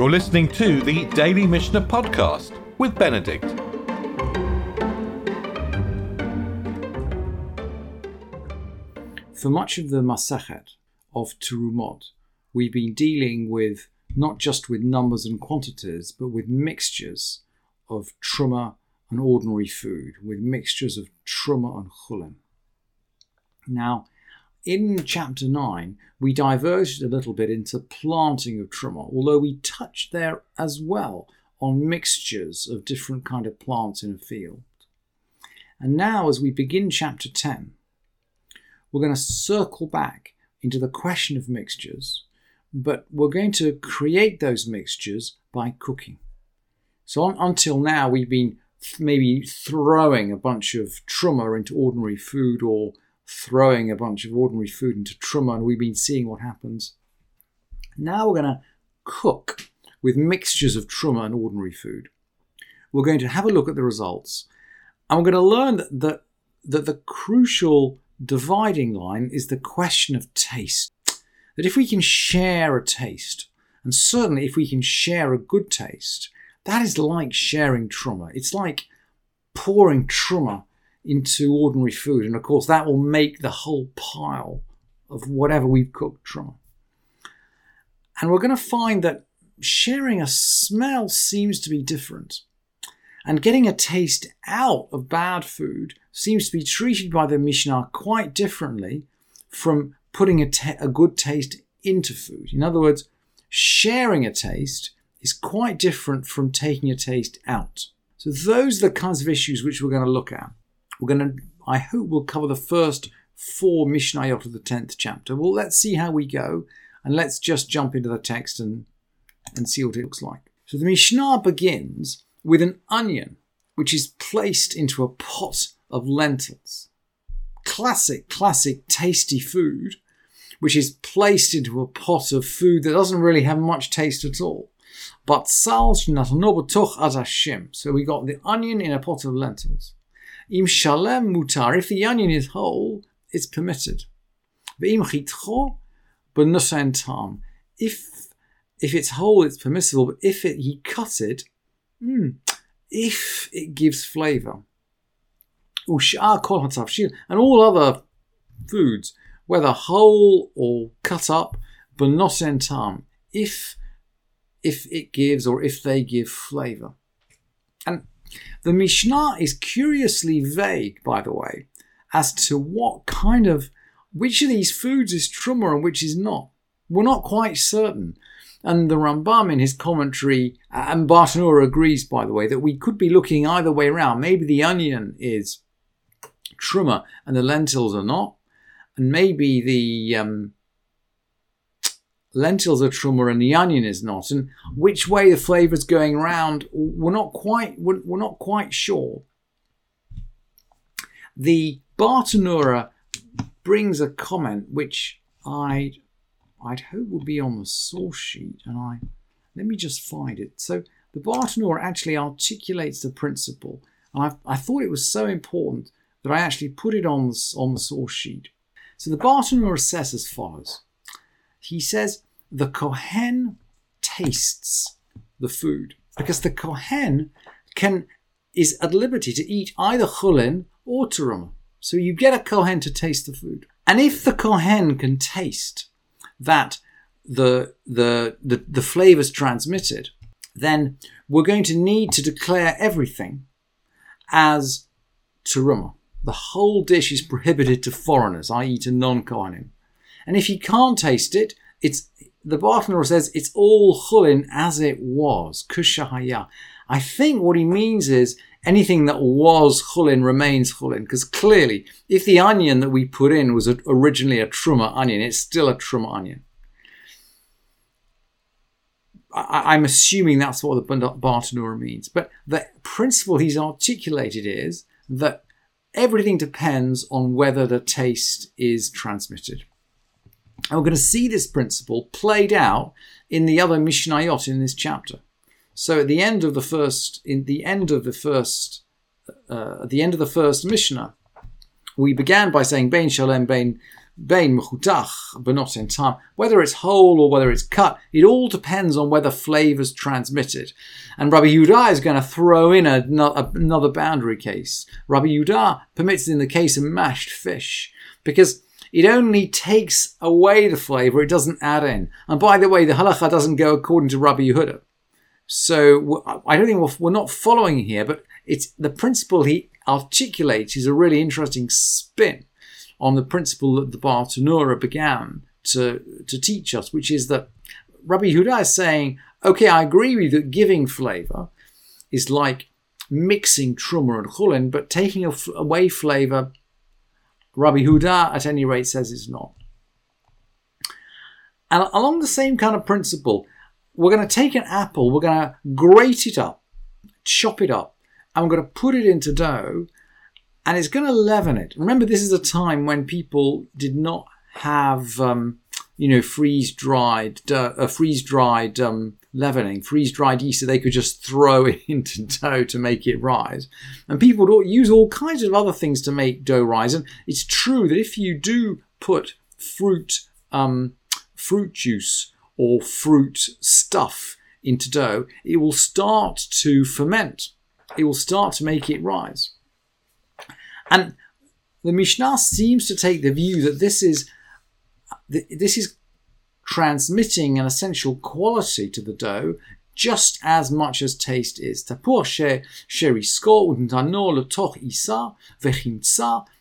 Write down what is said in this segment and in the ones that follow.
You're listening to the Daily Mishnah Podcast with Benedict. For much of the Masachet of Terumot, we've been dealing with not just with numbers and quantities, but with mixtures of truma and ordinary food, with mixtures of truma and chulin. Now, in chapter 9, we diverged a little bit into planting of truma, although we touched there as well on mixtures of different kind of plants in a field. And now, as we begin chapter 10, we're going to circle back into the question of mixtures, but we're going to create those mixtures by cooking. So on, until now, we've been maybe throwing a bunch of truma into ordinary food or throwing a bunch of ordinary food into truma, and we've been seeing what happens. Now we're going to cook with mixtures of truma and ordinary food. We're going to have a look at the results, and we're going to learn that, that, that the crucial dividing line is the question of taste. That if we can share a taste, and certainly if we can share a good taste, that is like sharing truma. It's like pouring truma into ordinary food, and of course that will make the whole pile of whatever we've cooked truma. And we're going to find that sharing a smell seems to be different. And getting a taste out of bad food seems to be treated by the Mishnah quite differently from putting a, te- a good taste into food. In other words, sharing a taste is quite different from taking a taste out. So those are the kinds of issues which we're going to look at. We're going to, I hope, we'll cover the first four Mishnayot of the tenth chapter. Well, let's see how we go, and let's just jump into the text and and see what it looks like. So the Mishnah begins with an onion, which is placed into a pot of lentils. Classic, classic, tasty food, which is placed into a pot of food that doesn't really have much taste at all. But sal shnatanobotoch azashim. So we got the onion in a pot of lentils. Im shalem mutar. If the onion is whole, it's permitted. Tam. If if it's whole, it's permissible. But if it, he cut it, mm, if it gives flavour. And all other foods, whether whole or cut up, but not in time, if if it gives or if they give flavour. And the Mishnah is curiously vague, by the way, as to what kind of which of these foods is truma and which is not. We're not quite certain. And the Rambam in his commentary, and Bartenura agrees, by the way, that we could be looking either way around. Maybe the onion is truma and the lentils are not, and maybe the um, lentils are truma and the onion is not. And which way the flavour is going around, we're not quite we're, we're not quite sure. The Bartenura brings a comment which I I'd hope will be on the source sheet, and I let me just find it. So the Bartenura actually articulates the principle, and I, I thought it was so important that I actually put it on the, on the source sheet. So the Bartenura says as follows. He says the Kohen tastes the food because the Kohen can is at liberty to eat either chulin or teruma. So you get a Kohen to taste the food. And if the Kohen can taste that the, the, the, the flavors transmitted, then we're going to need to declare everything as teruma. The whole dish is prohibited to foreigners, i.e., to non-Kohanim. And if you can't taste it, it's the Bartenura says it's all chulin as it was, kushahaya. I think what he means is anything that was chulin remains chulin, because clearly, if the onion that we put in was originally a truma onion, it's still a truma onion. I, am assuming that's what the Bartenura means. But the principle he's articulated is that everything depends on whether the taste is transmitted. And we're going to see this principle played out in the other Mishnayot in this chapter. So at the end of the first, in the end of the first, uh, at the end of the first Mishnah, we began by saying Bain Shalem Bain Bain mechutach, but not in time. Whether it's whole or whether it's cut, it all depends on whether flavor is transmitted. And Rabbi Yudah is going to throw in a, another boundary case. Rabbi Yudah permits it in the case of mashed fish because it only takes away the flavor, it doesn't add in. And by the way, the halacha doesn't go according to Rabbi Yehuda. So I don't think we're, not following here, but it's the principle he articulates is a really interesting spin on the principle that the Bartenura began to, to teach us, which is that Rabbi Yehuda is saying, okay, I agree with you that giving flavor is like mixing truma and chulin, but taking away flavor Rabbi Huda, at any rate, says it's not. And along the same kind of principle, we're going to take an apple, we're going to grate it up, chop it up, and we're going to put it into dough, and it's going to leaven it. Remember, this is a time when people did not have, um, you know, freeze dried, uh, freeze dried um, leavening, freeze dried yeast, so they could just throw into dough to make it rise. And people would use all kinds of other things to make dough rise. And it's true that if you do put fruit, um, fruit juice or fruit stuff into dough, it will start to ferment. It will start to make it rise. And the Mishnah seems to take the view that this is this is transmitting an essential quality to the dough just as much as taste is.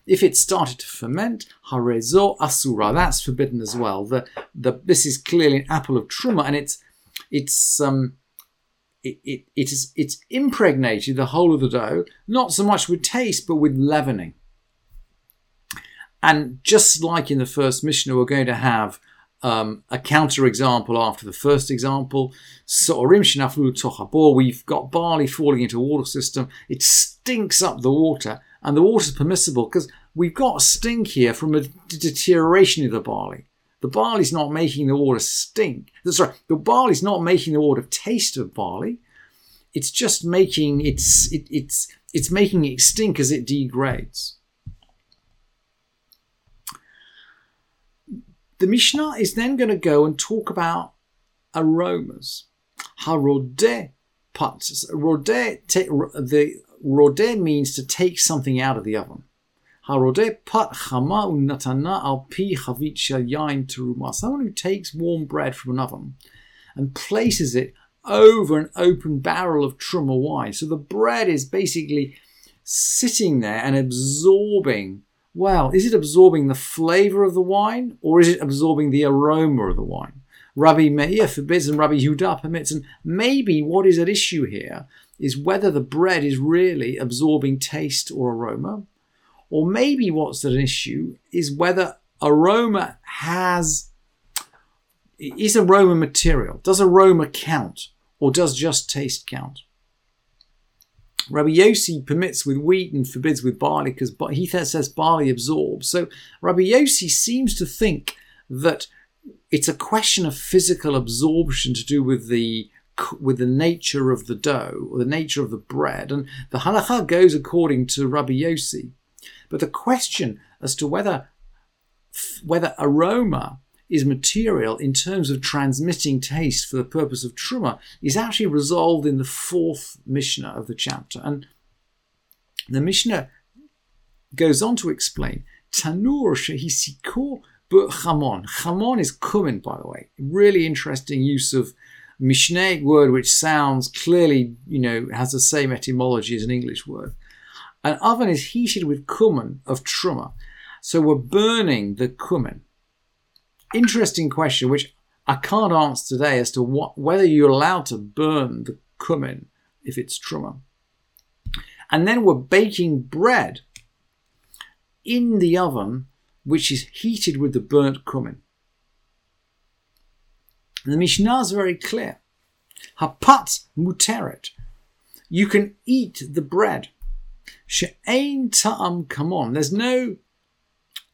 If it started to ferment, harezo asura, that's forbidden as well. The, the, this is clearly an apple of truma, and it's it's um it, it, it is it's impregnated the whole of the dough, not so much with taste but with leavening. And just like in the first Mishnah, we're going to have um, a counter example after the first example. We've got barley falling into a water system. It stinks up the water, and the water's permissible because we've got stink here from a deterioration of the barley. The barley's not making the water stink. Sorry, the barley's not making the water taste of barley. It's just making it's it, it's it's making it stink as it degrades. The Mishnah is then going to go and talk about aromas. Harodeh pats. Rodeh, the rodeh means to take something out of the oven. Harodeh pat chama unatana al pi chavit yain teruma. Someone who takes warm bread from an oven and places it over an open barrel of truma wine. So the bread is basically sitting there and absorbing well, is it absorbing the flavor of the wine or is it absorbing the aroma of the wine? Rabbi Meir forbids and Rabbi Yehuda permits. And maybe what is at issue here is whether the bread is really absorbing taste or aroma. Or maybe what's at issue is whether aroma has, is aroma material? Does aroma count? Or does just taste count? Rabbi Yossi permits with wheat and forbids with barley because he says barley absorbs. So Rabbi Yossi seems to think that it's a question of physical absorption to do with the with the nature of the dough or the nature of the bread, and the halacha goes according to Rabbi Yossi. But the question as to whether whether aroma is material in terms of transmitting taste for the purpose of truma is actually resolved in the fourth Mishnah of the chapter. And the Mishnah goes on to explain Tanur shehisiko but chamon. Chamon is cumin, by the way. Really interesting use of Mishnaic word which sounds clearly, you know, has the same etymology as an English word. An oven is heated with cumin of truma. So we're burning the cumin interesting question, which I can't answer today, as to what, whether you're allowed to burn the cumin if it's truma. And then we're baking bread in the oven, which is heated with the burnt cumin. And the Mishnah is very clear. Hapat muteret. You can eat the bread. She'ain ta'am kamon. There's no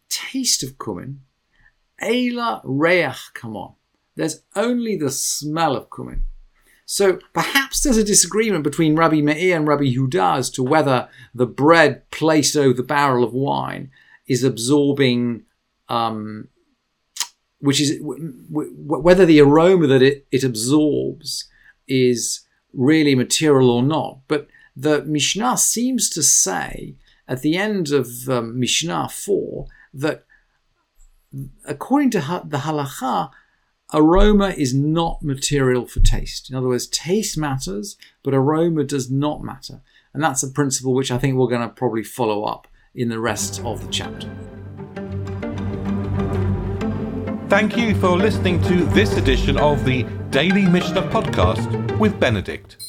taste of cumin. Ela reach on, There's only the smell of cumin. So perhaps there's a disagreement between Rabbi Meir and Rabbi Huda as to whether the bread placed over the barrel of wine is absorbing um, which is whether the aroma that it, it absorbs is really material or not. But the Mishnah seems to say at the end of um, Mishnah 4 that according to the halacha, aroma is not material for taste. In other words, taste matters, but aroma does not matter. And that's a principle which I think we're going to probably follow up in the rest of the chapter. Thank you for listening to this edition of the Daily Mishnah Podcast with Benedict.